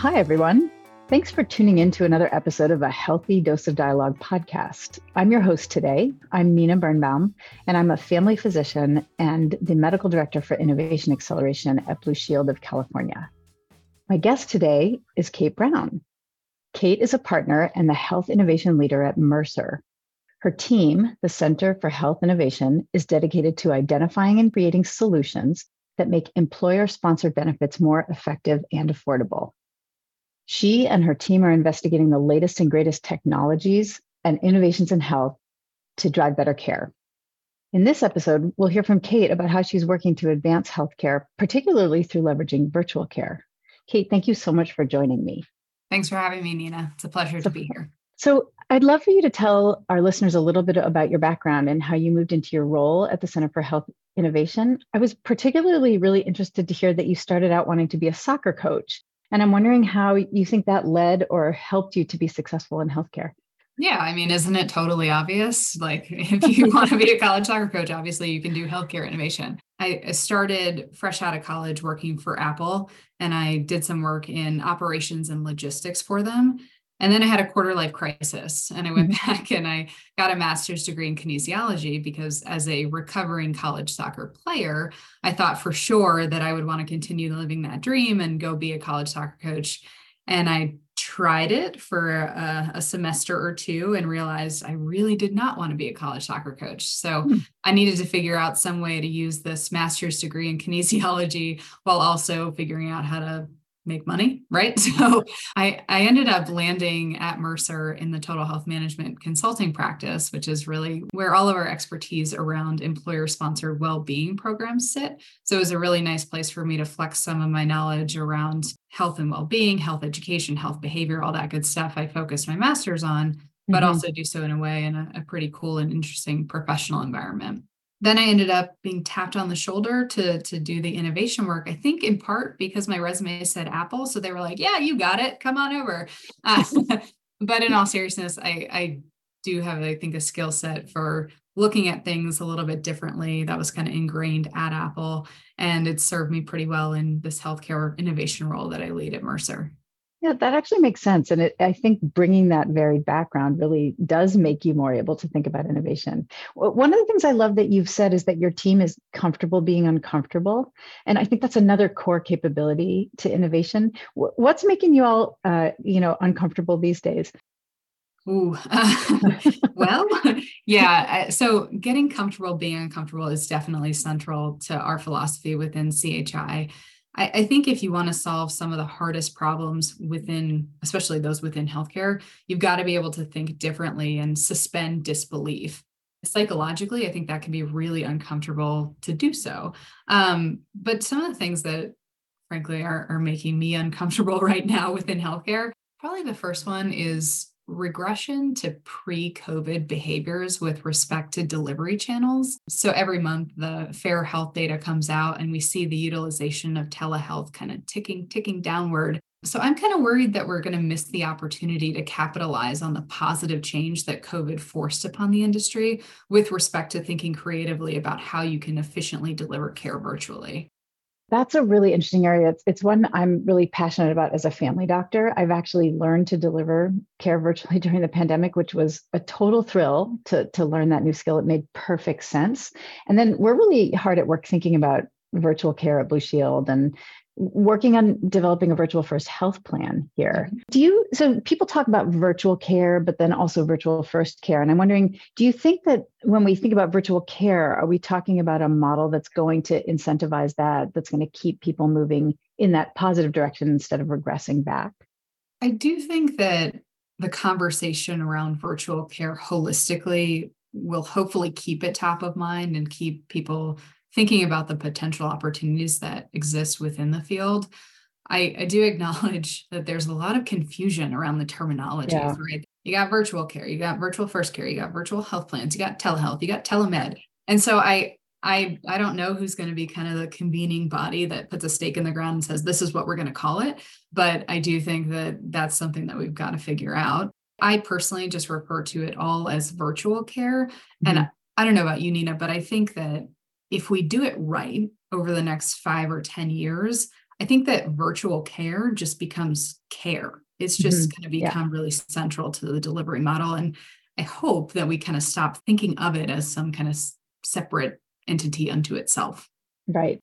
Hi, everyone. Thanks for tuning in to another episode of a Healthy Dose of Dialogue podcast. I'm your host today. I'm Nina Birnbaum, and I'm a family physician and the medical director for innovation acceleration at Blue Shield of California. My guest today is Kate Brown. Kate is a partner and the health innovation leader at Mercer. Her team, the Center for Health Innovation, is dedicated to identifying and creating solutions that make employer sponsored benefits more effective and affordable. She and her team are investigating the latest and greatest technologies and innovations in health to drive better care. In this episode, we'll hear from Kate about how she's working to advance healthcare, particularly through leveraging virtual care. Kate, thank you so much for joining me. Thanks for having me, Nina. It's a pleasure to be here. So, I'd love for you to tell our listeners a little bit about your background and how you moved into your role at the Center for Health Innovation. I was particularly really interested to hear that you started out wanting to be a soccer coach. And I'm wondering how you think that led or helped you to be successful in healthcare. Yeah, I mean, isn't it totally obvious? Like, if you want to be a college soccer coach, obviously you can do healthcare innovation. I started fresh out of college working for Apple, and I did some work in operations and logistics for them. And then I had a quarter life crisis, and I went mm-hmm. back and I got a master's degree in kinesiology because, as a recovering college soccer player, I thought for sure that I would want to continue living that dream and go be a college soccer coach. And I tried it for a, a, semester or two and realized I really did not want to be a college soccer coach. So hmm. I needed to figure out some way to use this master's degree in kinesiology while also figuring out how to make money, right? So I, I ended up landing at Mercer in the total health management consulting practice, which is really where all of our expertise around employer sponsored well being programs sit. So it was a really nice place for me to flex some of my knowledge around health and well being, health education, health behavior, all that good stuff I focused my master's on, but mm-hmm. also do so in a way in a, a pretty cool and interesting professional environment then I ended up being tapped on the shoulder to to do the innovation work. I think in part because my resume said Apple, so they were like, "Yeah, you got it. Come on over." Uh, but in all seriousness, I I do have I think a skill set for looking at things a little bit differently. That was kind of ingrained at Apple, and it served me pretty well in this healthcare innovation role that I lead at Mercer. Yeah, that actually makes sense. And it, I think bringing that varied background really does make you more able to think about innovation. One of the things I love that you've said is that your team is comfortable being uncomfortable. And I think that's another core capability to innovation. What's making you all, uh, you know, uncomfortable these days? Ooh, well, yeah. So getting comfortable being uncomfortable is definitely central to our philosophy within CHI. I, I think if you want to solve some of the hardest problems within, especially those within healthcare, you've got to be able to think differently and suspend disbelief. Psychologically i think that can be really uncomfortable to do so. Um, but some of the things that frankly are, are making me uncomfortable right now within healthcare probably the first one is regression to pre COVID behaviors with respect to delivery channels. So every month, the FAIR Health data comes out, and we see the utilization of telehealth kind of ticking, ticking downward. So I'm kind of worried that we're going to miss the opportunity to capitalize on the positive change that COVID forced upon the industry with respect to thinking creatively about how you can efficiently deliver care virtually. That's a really interesting area. It's, it's one I'm really passionate about as a family doctor. I've actually learned to deliver care virtually during the pandemic, which was a total thrill to, to learn that new skill. It made perfect sense. And then we're really hard at work thinking about virtual care at Blue Shield and working on developing a virtual first health plan here. Mm-hmm. Do you, so people talk about virtual care, but then also virtual first care. And I'm wondering, do you think that when we think about virtual care, are we talking about a model that's going to incentivize that, that's going to keep people moving in that positive direction instead of regressing back? I do think that the conversation around virtual care holistically will hopefully keep it top of mind and keep people thinking about the potential opportunities that exist within the field, I, I do acknowledge that there's a lot of confusion around the terminology, yeah. right? You got virtual care, you got virtual first care, you got virtual health plans, you got telehealth, you got telemed. And so I I I don't know who's going to be kind of the convening body that puts a stake in the ground and says this is what we're going to call it, but I do think that that's something that we've got to figure out. I personally just refer to it all as virtual care mm-hmm. and I don't know about you Nina, but I think that if we do it right over the next five or 10 years, I think that virtual care just becomes care. It's just mm-hmm. going to become yeah. really central to the delivery model. And I hope that we kind of stop thinking of it as some kind of separate entity unto itself. Right.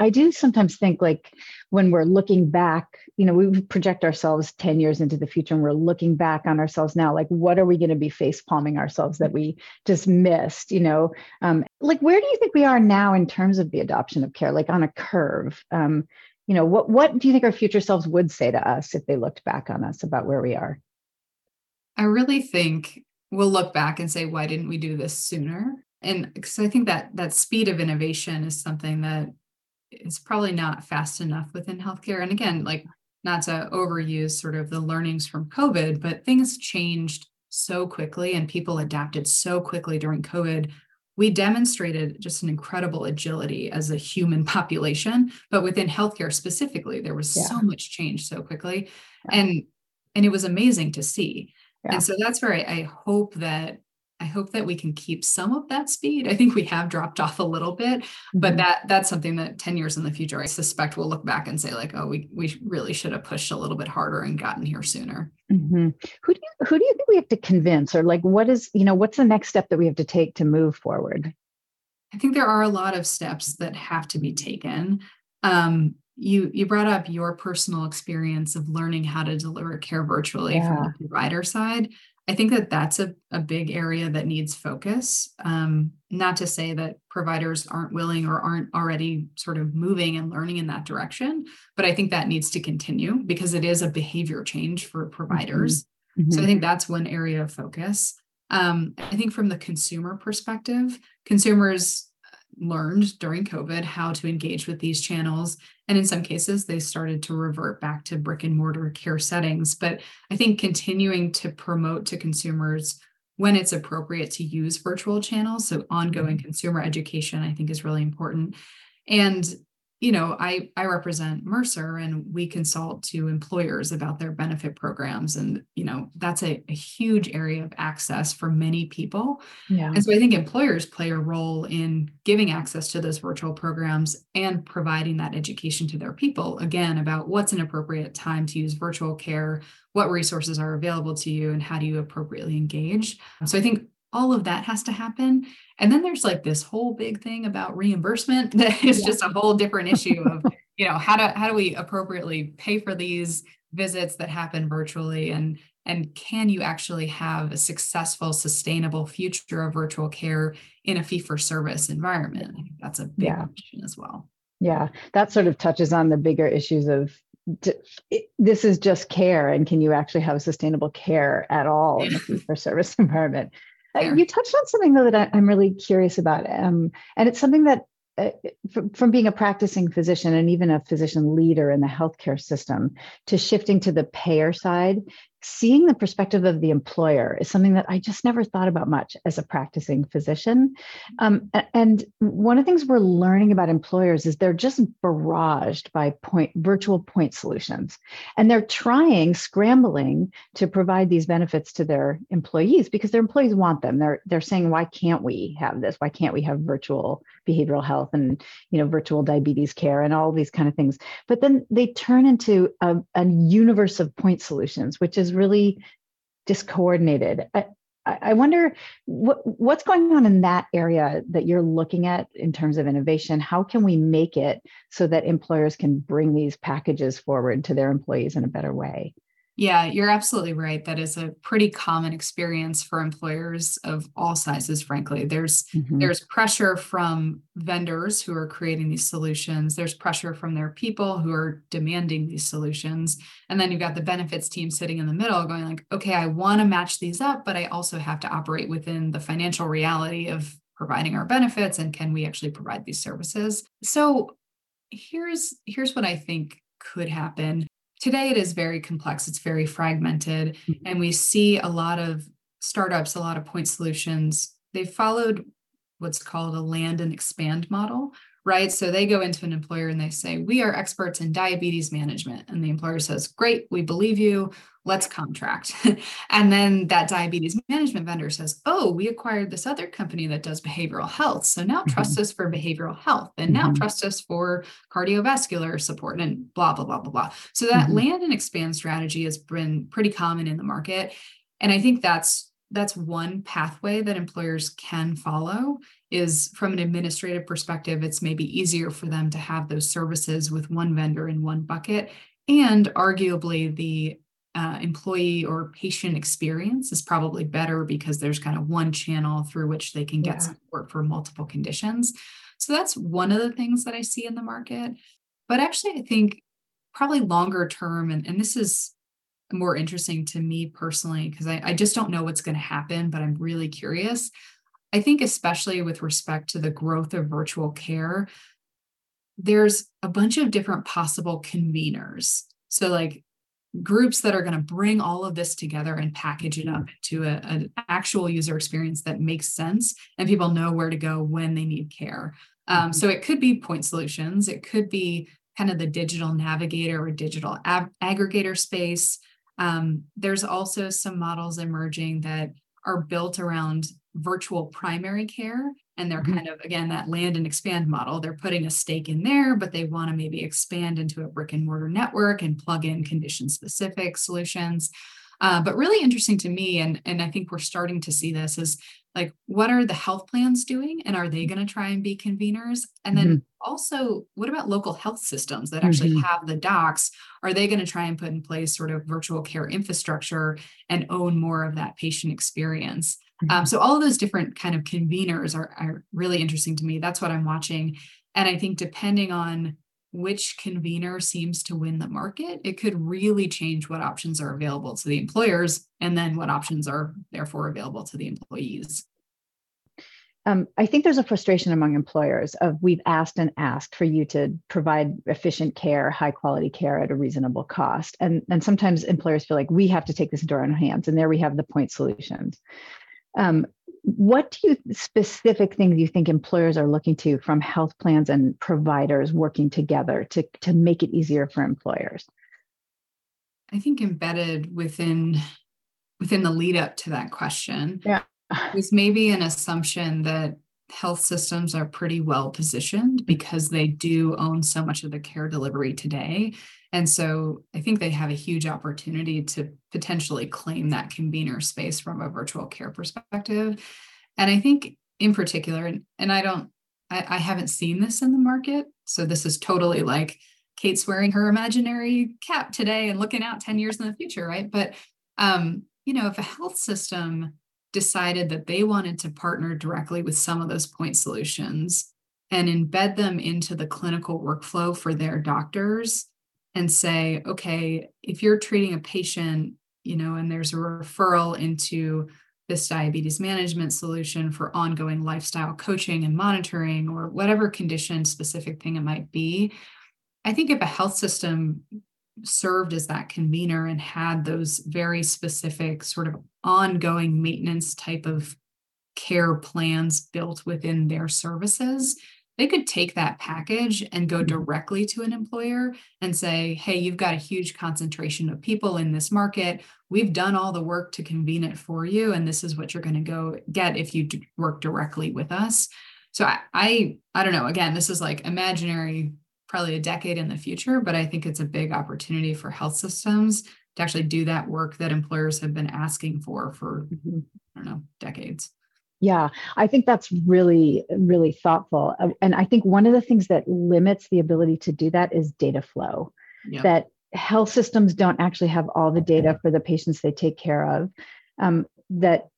I do sometimes think like when we're looking back, you know, we project ourselves 10 years into the future and we're looking back on ourselves now, like what are we going to be face palming ourselves that we just missed, you know? Um, like where do you think we are now in terms of the adoption of care, like on a curve? Um, you know, what what do you think our future selves would say to us if they looked back on us about where we are? I really think we'll look back and say, why didn't we do this sooner? And because I think that that speed of innovation is something that is probably not fast enough within healthcare. And again, like not to overuse sort of the learnings from COVID, but things changed so quickly and people adapted so quickly during COVID. We demonstrated just an incredible agility as a human population, but within healthcare specifically, there was yeah. so much change so quickly. Yeah. And and it was amazing to see. Yeah. And so that's where I, I hope that I hope that we can keep some of that speed. I think we have dropped off a little bit, but mm-hmm. that that's something that 10 years in the future, I suspect we'll look back and say, like, oh, we we really should have pushed a little bit harder and gotten here sooner. Mm-hmm. Who do you who do you think we have to convince, or like what is, you know, what's the next step that we have to take to move forward? I think there are a lot of steps that have to be taken. Um, you you brought up your personal experience of learning how to deliver care virtually yeah. from the provider side I think that that's a, a big area that needs focus. Um, not to say that providers aren't willing or aren't already sort of moving and learning in that direction, but I think that needs to continue because it is a behavior change for providers. Mm-hmm. Mm-hmm. So I think that's one area of focus. Um, I think from the consumer perspective, consumers learned during COVID how to engage with these channels. And in some cases, they started to revert back to brick and mortar care settings. But I think continuing to promote to consumers when it's appropriate to use virtual channels, so ongoing mm-hmm. consumer education, I think is really important. And you know, I I represent Mercer and we consult to employers about their benefit programs. And, you know, that's a, a huge area of access for many people. Yeah. And so I think employers play a role in giving access to those virtual programs and providing that education to their people, again, about what's an appropriate time to use virtual care, what resources are available to you, and how do you appropriately engage. So I think all of that has to happen. And then there's like this whole big thing about reimbursement that is yeah. just a whole different issue of, you know, how do how do we appropriately pay for these visits that happen virtually and and can you actually have a successful sustainable future of virtual care in a fee for service environment? I think that's a big yeah. question as well. Yeah, that sort of touches on the bigger issues of this is just care and can you actually have a sustainable care at all in a fee for service environment uh, you touched on something though that I, am really curious about, um, and it's something that uh, from, from being a practicing physician and even a physician leader in the healthcare system to shifting to the payer side seeing the perspective of the employer is something that I just never thought about much as a practicing physician. Um, and one of the things we're learning about employers is they're just barraged by point virtual point solutions, and they're trying, scrambling to provide these benefits to their employees because their employees want them. They're they're saying, why can't we have this? Why can't we have virtual behavioral health and you know virtual diabetes care and all these kind of things? But then they turn into a, a universe of point solutions, which is really discoordinated. I, I wonder what, what's going on in that area that you're looking at in terms of innovation. How can we make it so that employers can bring these packages forward to their employees in a better way? Yeah, you're absolutely right. That is a pretty common experience for employers of all sizes, frankly. There's mm-hmm. there's pressure from vendors who are creating these solutions. There's pressure from their people who are demanding these solutions. And then you've got the benefits team sitting in the middle going like, okay, I want to match these up, but I also have to operate within the financial reality of providing our benefits and can we actually provide these services? So here's here's what I think could happen today it is very complex it's very fragmented mm-hmm. and we see a lot of startups a lot of point solutions they've followed what's called a land and expand model right? So they go into an employer and they say, We are experts in diabetes management. And the employer says, Great, we believe you. Let's contract. and then that diabetes management vendor says, Oh, we acquired this other company that does behavioral health. So now mm-hmm. trust us for behavioral health and now mm-hmm. trust us for cardiovascular support and blah, blah, blah, blah, blah. So that mm-hmm. land and expand strategy has been pretty common in the market. And I think that's that's one pathway that employers can follow is from an administrative perspective it's maybe easier for them to have those services with one vendor in one bucket. And arguably the uh, employee or patient experience is probably better because there's kind of one channel through which they can get yeah. support for multiple conditions. So that's one of the things that i see in the market. But actually i think probably longer term and, and this is more interesting to me personally because I, I just don't know what's going to happen, but I'm really curious. I think, especially with respect to the growth of virtual care, there's a bunch of different possible conveners. So, like groups that are going to bring all of this together and package it up to an actual user experience that makes sense and people know where to go when they need care. Um, mm-hmm. so, it could be point solutions, it could be kind of the digital navigator or digital ag- aggregator space. Um, there's also some models emerging that are built around virtual primary care. And they're mm-hmm. kind of, again, that land and expand model. They're putting a stake in there, but they want to maybe expand into a brick and mortar network and plug in condition specific solutions. Uh, but really interesting to me, and, and I think we're starting to see this, is like what are the health plans doing and are they going to try and be conveners and then mm-hmm. also what about local health systems that actually mm-hmm. have the docs are they going to try and put in place sort of virtual care infrastructure and own more of that patient experience um, mm-hmm. um, so all of those different kind of conveners are, are really interesting to me that's what i'm watching and i think depending on which convener seems to win the market, it could really change what options are available to the employers and then what options are therefore available to the employees. Um, I think there's a frustration among employers of we've asked and asked for you to provide efficient care, high quality care at a reasonable cost. And, and sometimes employers feel like we have to take this into our own hands. And there we have the point solutions. Um, what do you specific things you think employers are looking to from health plans and providers working together to, to make it easier for employers? I think embedded within within the lead up to that question yeah. is maybe an assumption that health systems are pretty well positioned because they do own so much of the care delivery today. And so I think they have a huge opportunity to potentially claim that convener space from a virtual care perspective. And I think in particular, and, and I don't, I, I haven't seen this in the market. So this is totally like Kate's wearing her imaginary cap today and looking out 10 years in the future, right? But um, you know, if a health system decided that they wanted to partner directly with some of those point solutions and embed them into the clinical workflow for their doctors and say, okay, if you're treating a patient, you know, and there's a referral into this diabetes management solution for ongoing lifestyle coaching and monitoring or whatever condition specific thing it might be. I think if a health system served as that convener and had those very specific sort of ongoing maintenance type of care plans built within their services, they could take that package and go mm-hmm. directly to an employer and say, hey, you've got a huge concentration of people in this market. We've done all the work to convene it for you, and this is what you're going to go get if you work directly with us. So I, I, I don't know. Again, this is like imaginary, probably a decade in the future, but I think it's a big opportunity for health systems to actually do that work that employers have been asking for for mm-hmm. I don't know decades. Yeah, I think that's really, really thoughtful. Uh, and I think one of the things that limits the ability to do that is data flow. Yep. That health systems don't actually have all the data for the patients they take care of. Um, that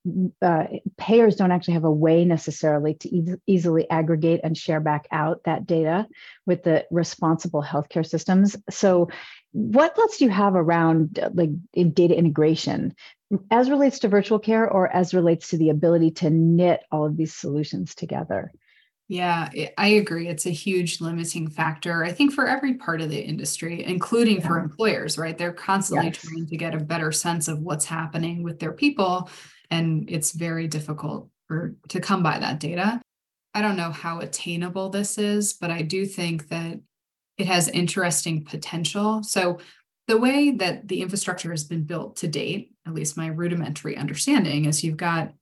uh, payers don't actually have a way necessarily to e- easily aggregate and share back out that data with the responsible healthcare systems. So, what thoughts do you have around like in data integration as relates to virtual care or as relates to the ability to knit all of these solutions together? Yeah, I agree. It's a huge limiting factor, I think, for every part of the industry, including yeah. for employers, right? They're constantly yes. trying to get a better sense of what's happening with their people. And it's very difficult for, to come by that data. I don't know how attainable this is, but I do think that it has interesting potential. So the way that the infrastructure has been built to date, at least my rudimentary understanding, is you've got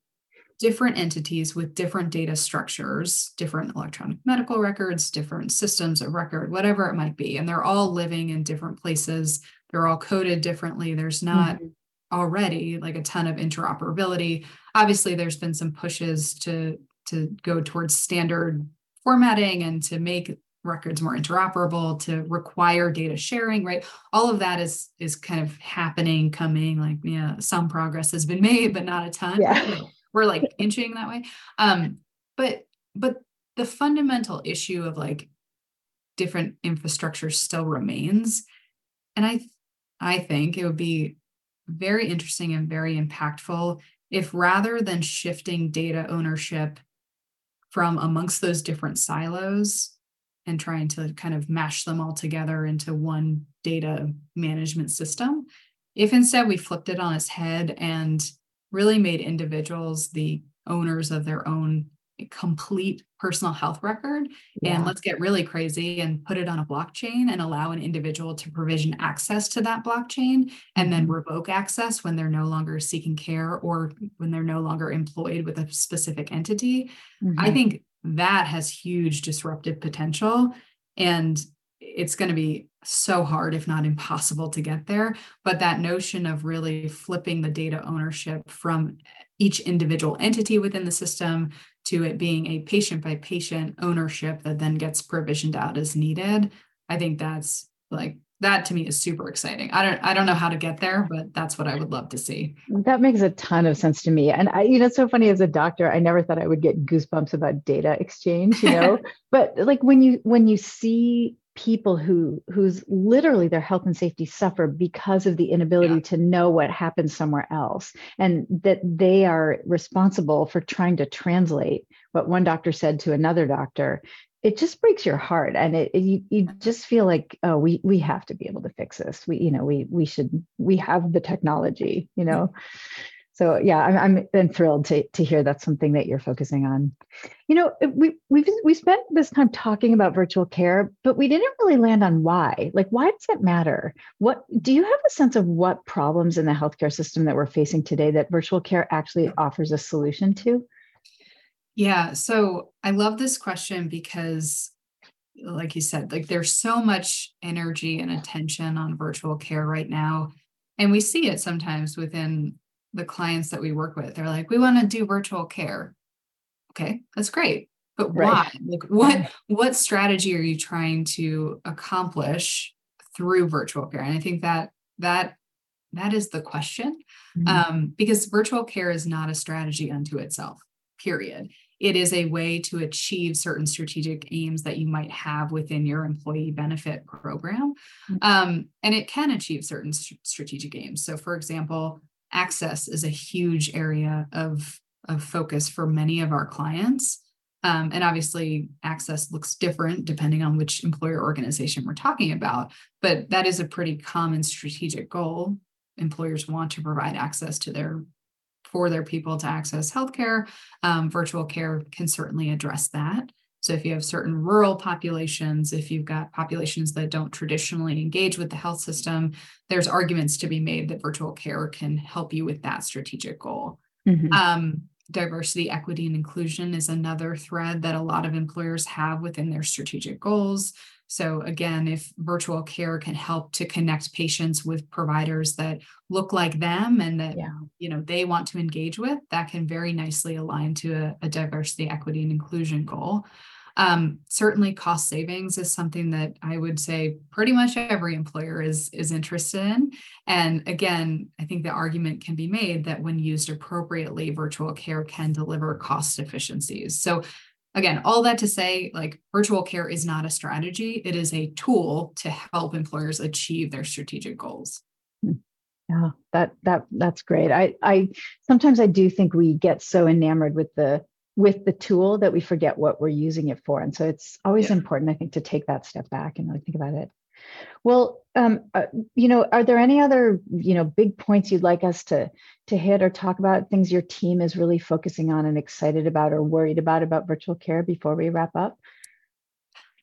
different entities with different data structures, different electronic medical records, different systems of record, whatever it might be. And they're all living in different places. They're all coded differently. There's not mm-hmm. already like a ton of interoperability. Obviously, there's been some pushes to to go towards standard formatting and to make records more interoperable to require data sharing right? All of that is is kind of happening coming like yeah some progress has been made but not a ton. Yeah. we're like inching that way. Um but but the fundamental issue of like different infrastructure still remains. And i i think it would be very interesting and very impactful if rather than shifting data ownership from amongst those different silos and trying to kind of mash them all together into one data management system. If instead we flipped it on its head and really made individuals the owners of their own complete personal health record yeah. and let's get really crazy and put it on a blockchain and allow an individual to provision access to that blockchain and then mm-hmm. revoke access when they're no longer seeking care or when they're no longer employed with a specific entity mm-hmm. i think that has huge disruptive potential. And it's going to be so hard if not impossible to get there. But that notion of really flipping the data ownership from each individual entity within the system to it being a patient by patient ownership that then gets provisioned out as needed i think that's like that to me is super exciting. I don't i don't know how to get there but that's what i would love to see. That makes a ton of sense to me. And i you know it's so funny as a doctor i never thought i would get goosebumps about data exchange you know? But like when you when you see people who who's literally their health and safety suffer because of the inability yeah. to know what happens somewhere else and that they are responsible for trying to translate what one doctor said to another doctor it just breaks your heart and it, it, you, you mm-hmm. just feel like oh we we have to be able to fix this. We you know we we should we have the technology you know? So yeah i'm, I'm been thrilled to, to hear that's something that you're focusing on. You know we we've we spent this time talking about virtual care but we didn't really land on why. Like why does it matter? What do you have a sense of what problems in the healthcare system that we're facing today that virtual care actually offers a solution to yeah so i love this question because like you said like there's so much energy and attention on virtual care right now and we see it sometimes within the clients that we work with. They're like we want to do virtual care. Okay that's great but right. why? Like what what strategy are you trying to accomplish through virtual care? And i think that that that is the question mm-hmm. um, because virtual care is not a strategy unto itself period it is a way to achieve certain strategic aims that you might have within your employee benefit program mm-hmm. um, and it can achieve certain st- strategic aims so for example access is a huge area of, of focus for many of our clients. Um, and obviously, access looks different depending on which employer organization we're talking about, but that is a pretty common strategic goal. Employers want to provide access to their for their people to access healthcare. Um, virtual care can certainly address that. So if you have certain rural populations, if you've got populations that don't traditionally engage with the health system, there's arguments to be made that virtual care can help you with that strategic goal. Mm-hmm. Um, diversity, equity, and inclusion is another thread that a lot of employers have within their strategic goals. So again, if virtual care can help to connect patients with providers that look like them and that yeah. you know they want to engage with, that can very nicely align to a, a diversity, equity, and inclusion goal. Um, certainly, cost savings is something that I would say pretty much every employer is is interested in. And again, I think the argument can be made that when used appropriately, virtual care can deliver cost efficiencies. So again, all that to say, like virtual care is not a strategy, it is a tool to help employers achieve their strategic goals. Hmm. Yeah, that that that's great. I I sometimes I do think we get so enamored with the with the tool that we forget what we're using it for. And so it's always yeah. important, I think, to take that step back and really think about it. Well, um, uh, you know, are there any other, you know, big points you'd like us to to hit or talk about things your team is really focusing on and excited about or worried about about virtual care before we wrap up?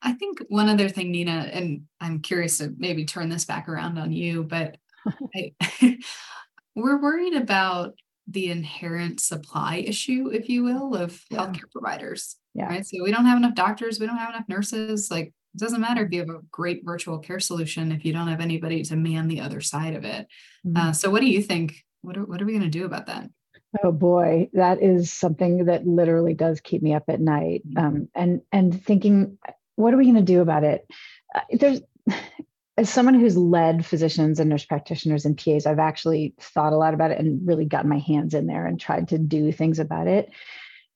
I think one other thing, Nina, and I'm curious to maybe turn this back around on you, but I, we're worried about the inherent supply issue, if you will, of yeah. healthcare providers. Yeah. Right. So we don't have enough doctors, we don't have enough nurses. Like it doesn't matter if you have a great virtual care solution if you don't have anybody to man the other side of it. Mm-hmm. Uh, so what do you think? What are, what are we going to do about that? Oh boy, that is something that literally does keep me up at night. Mm-hmm. Um, and and thinking, what are we going to do about it? Uh, there's as someone who's led physicians and nurse practitioners and PAs, I've actually thought a lot about it and really gotten my hands in there and tried to do things about it.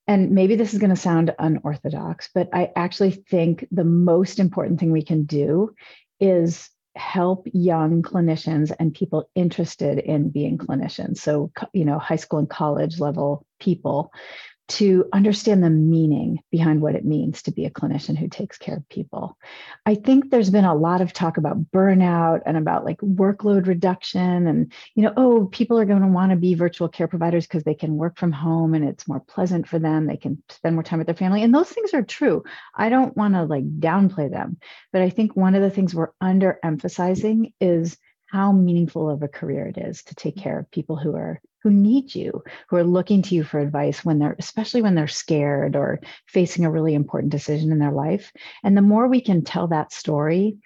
And maybe this is going to sound unorthodox, but I actually think the most important thing we can do is help young clinicians and people interested in being clinicians. So, you know, high school and college level people to understand the meaning behind what it means to be a clinician who takes care of people. I think there's been a lot of talk about burnout and about like workload reduction and you know oh people are going to want to be virtual care providers because they can work from home and it's more pleasant for them they can spend more time with their family and those things are true. I don't want to like downplay them, but I think one of the things we're underemphasizing is how meaningful of a career it is to take mm. care of people who are who need you who are looking to you for advice when they're especially when they're scared or facing a really important decision in their life. And the more we can tell that story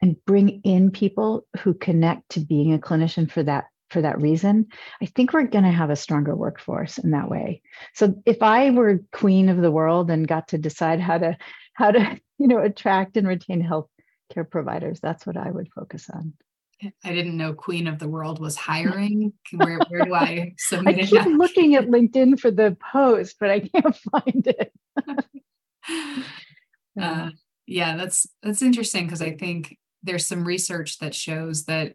and bring in people who connect to being a clinician for that for that reason i think we're going to have a stronger workforce in that way. So if i were queen of the world and got to decide how to how to you know attract and retain health care providers that's what i would focus on I didn't know Queen of the World was hiring. Where, where do I submit I keep looking at LinkedIn for the post, but I can't find it. uh, yeah, that's that's interesting because I think there's some research that shows that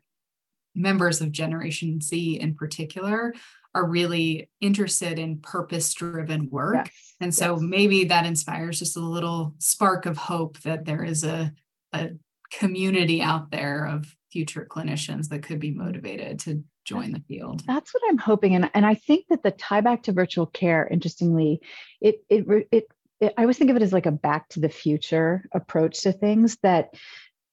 members of Generation Z in particular are really interested in purpose-driven work. Yes, and so yes. maybe that inspires just a little spark of hope that there is a, a community out there of future clinicians that could be motivated to join the field. That's what I'm hoping, and and I think that the tie back to virtual care, interestingly, it it it, it I always think of it as like a back to the future approach to things that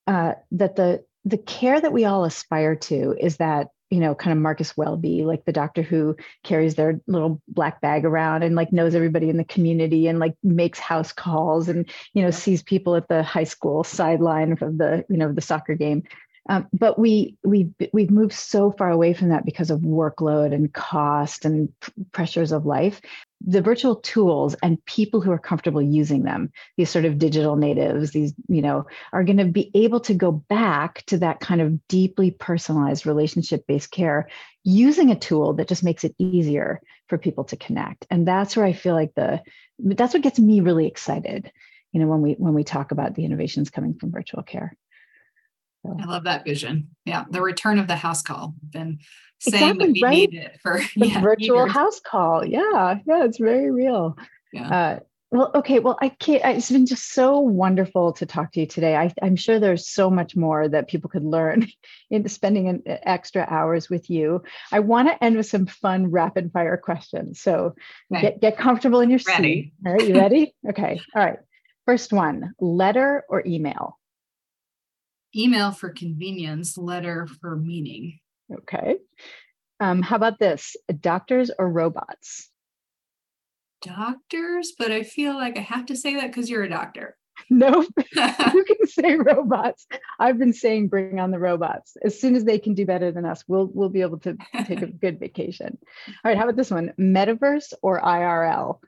uh, that the the care that we all aspire to is that you know kind of Marcus Welby like the doctor who carries their little black bag around and like knows everybody in the community and like makes house calls and you know sees people at the high school sideline of the you know the soccer game um, but we we we've moved so far away from that because of workload and cost and pressures of life. The virtual tools and people who are comfortable using them, these sort of digital natives, these you know, are going to be able to go back to that kind of deeply personalized relationship-based care using a tool that just makes it easier for people to connect. And that's where I feel like the that's what gets me really excited. You know, when we when we talk about the innovations coming from virtual care. I love that vision. Yeah, the return of the house call. Been saying exactly, that we right? need it for the yeah, virtual years. house call. Yeah, yeah, it's very real. Yeah. Uh, well, okay. Well, I can't. It's been just so wonderful to talk to you today. I, am sure there's so much more that people could learn in spending an extra hours with you. I want to end with some fun rapid fire questions. So okay. get get comfortable in your ready. seat. All right, you ready? okay. All right. First one: letter or email email for convenience, letter for meaning. Okay. Um, how about this? Doctors or robots? Doctors, but I feel like I have to say that because you're a doctor. No, you can say robots. I've been saying bring on the robots. As soon as they can do better than us, we'll we'll be able to take a good vacation. All right, how about this one? Metaverse or IRL?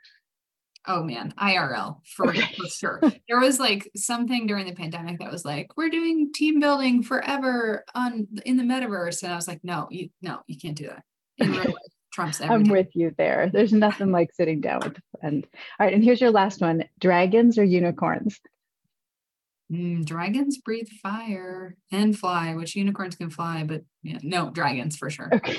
Oh man, IRL for, okay. for sure. There was like something during the pandemic that was like, we're doing team building forever on in the metaverse. And I was like, no, you no, you can't do that. In real life, trumps I'm with you there. There's nothing like sitting down with a friend. All right, and here's your last one: dragons or unicorns? Mm, dragons breathe fire and fly, which unicorns can fly, but yeah, no, dragons for sure. Okay.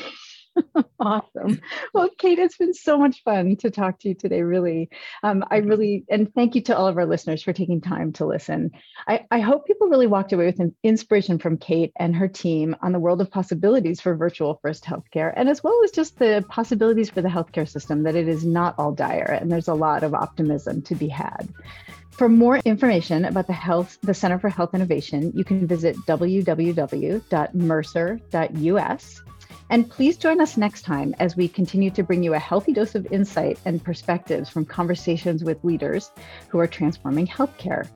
awesome. Well, Kate, it's been so much fun to talk to you today, really. Um, I really, and thank you to all of our listeners for taking time to listen. I, I hope people really walked away with an inspiration from Kate and her team on the world of possibilities for virtual first healthcare, and as well as just the possibilities for the healthcare system, that it is not all dire and there's a lot of optimism to be had. For more information about the health, the Center for Health Innovation, you can visit www.mercer.us. And please join us next time as we continue to bring you a healthy dose of insight and perspectives from conversations with leaders who are transforming healthcare.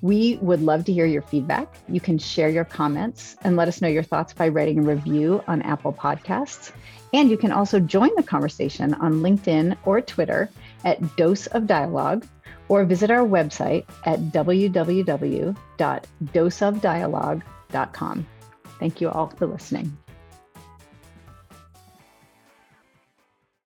We would love to hear your feedback. You can share your comments and let us know your thoughts by writing a review on Apple Podcasts. And you can also join the conversation on LinkedIn or Twitter at Dose of Dialogue or visit our website at www.doseofdialogue.com. Thank you all for listening.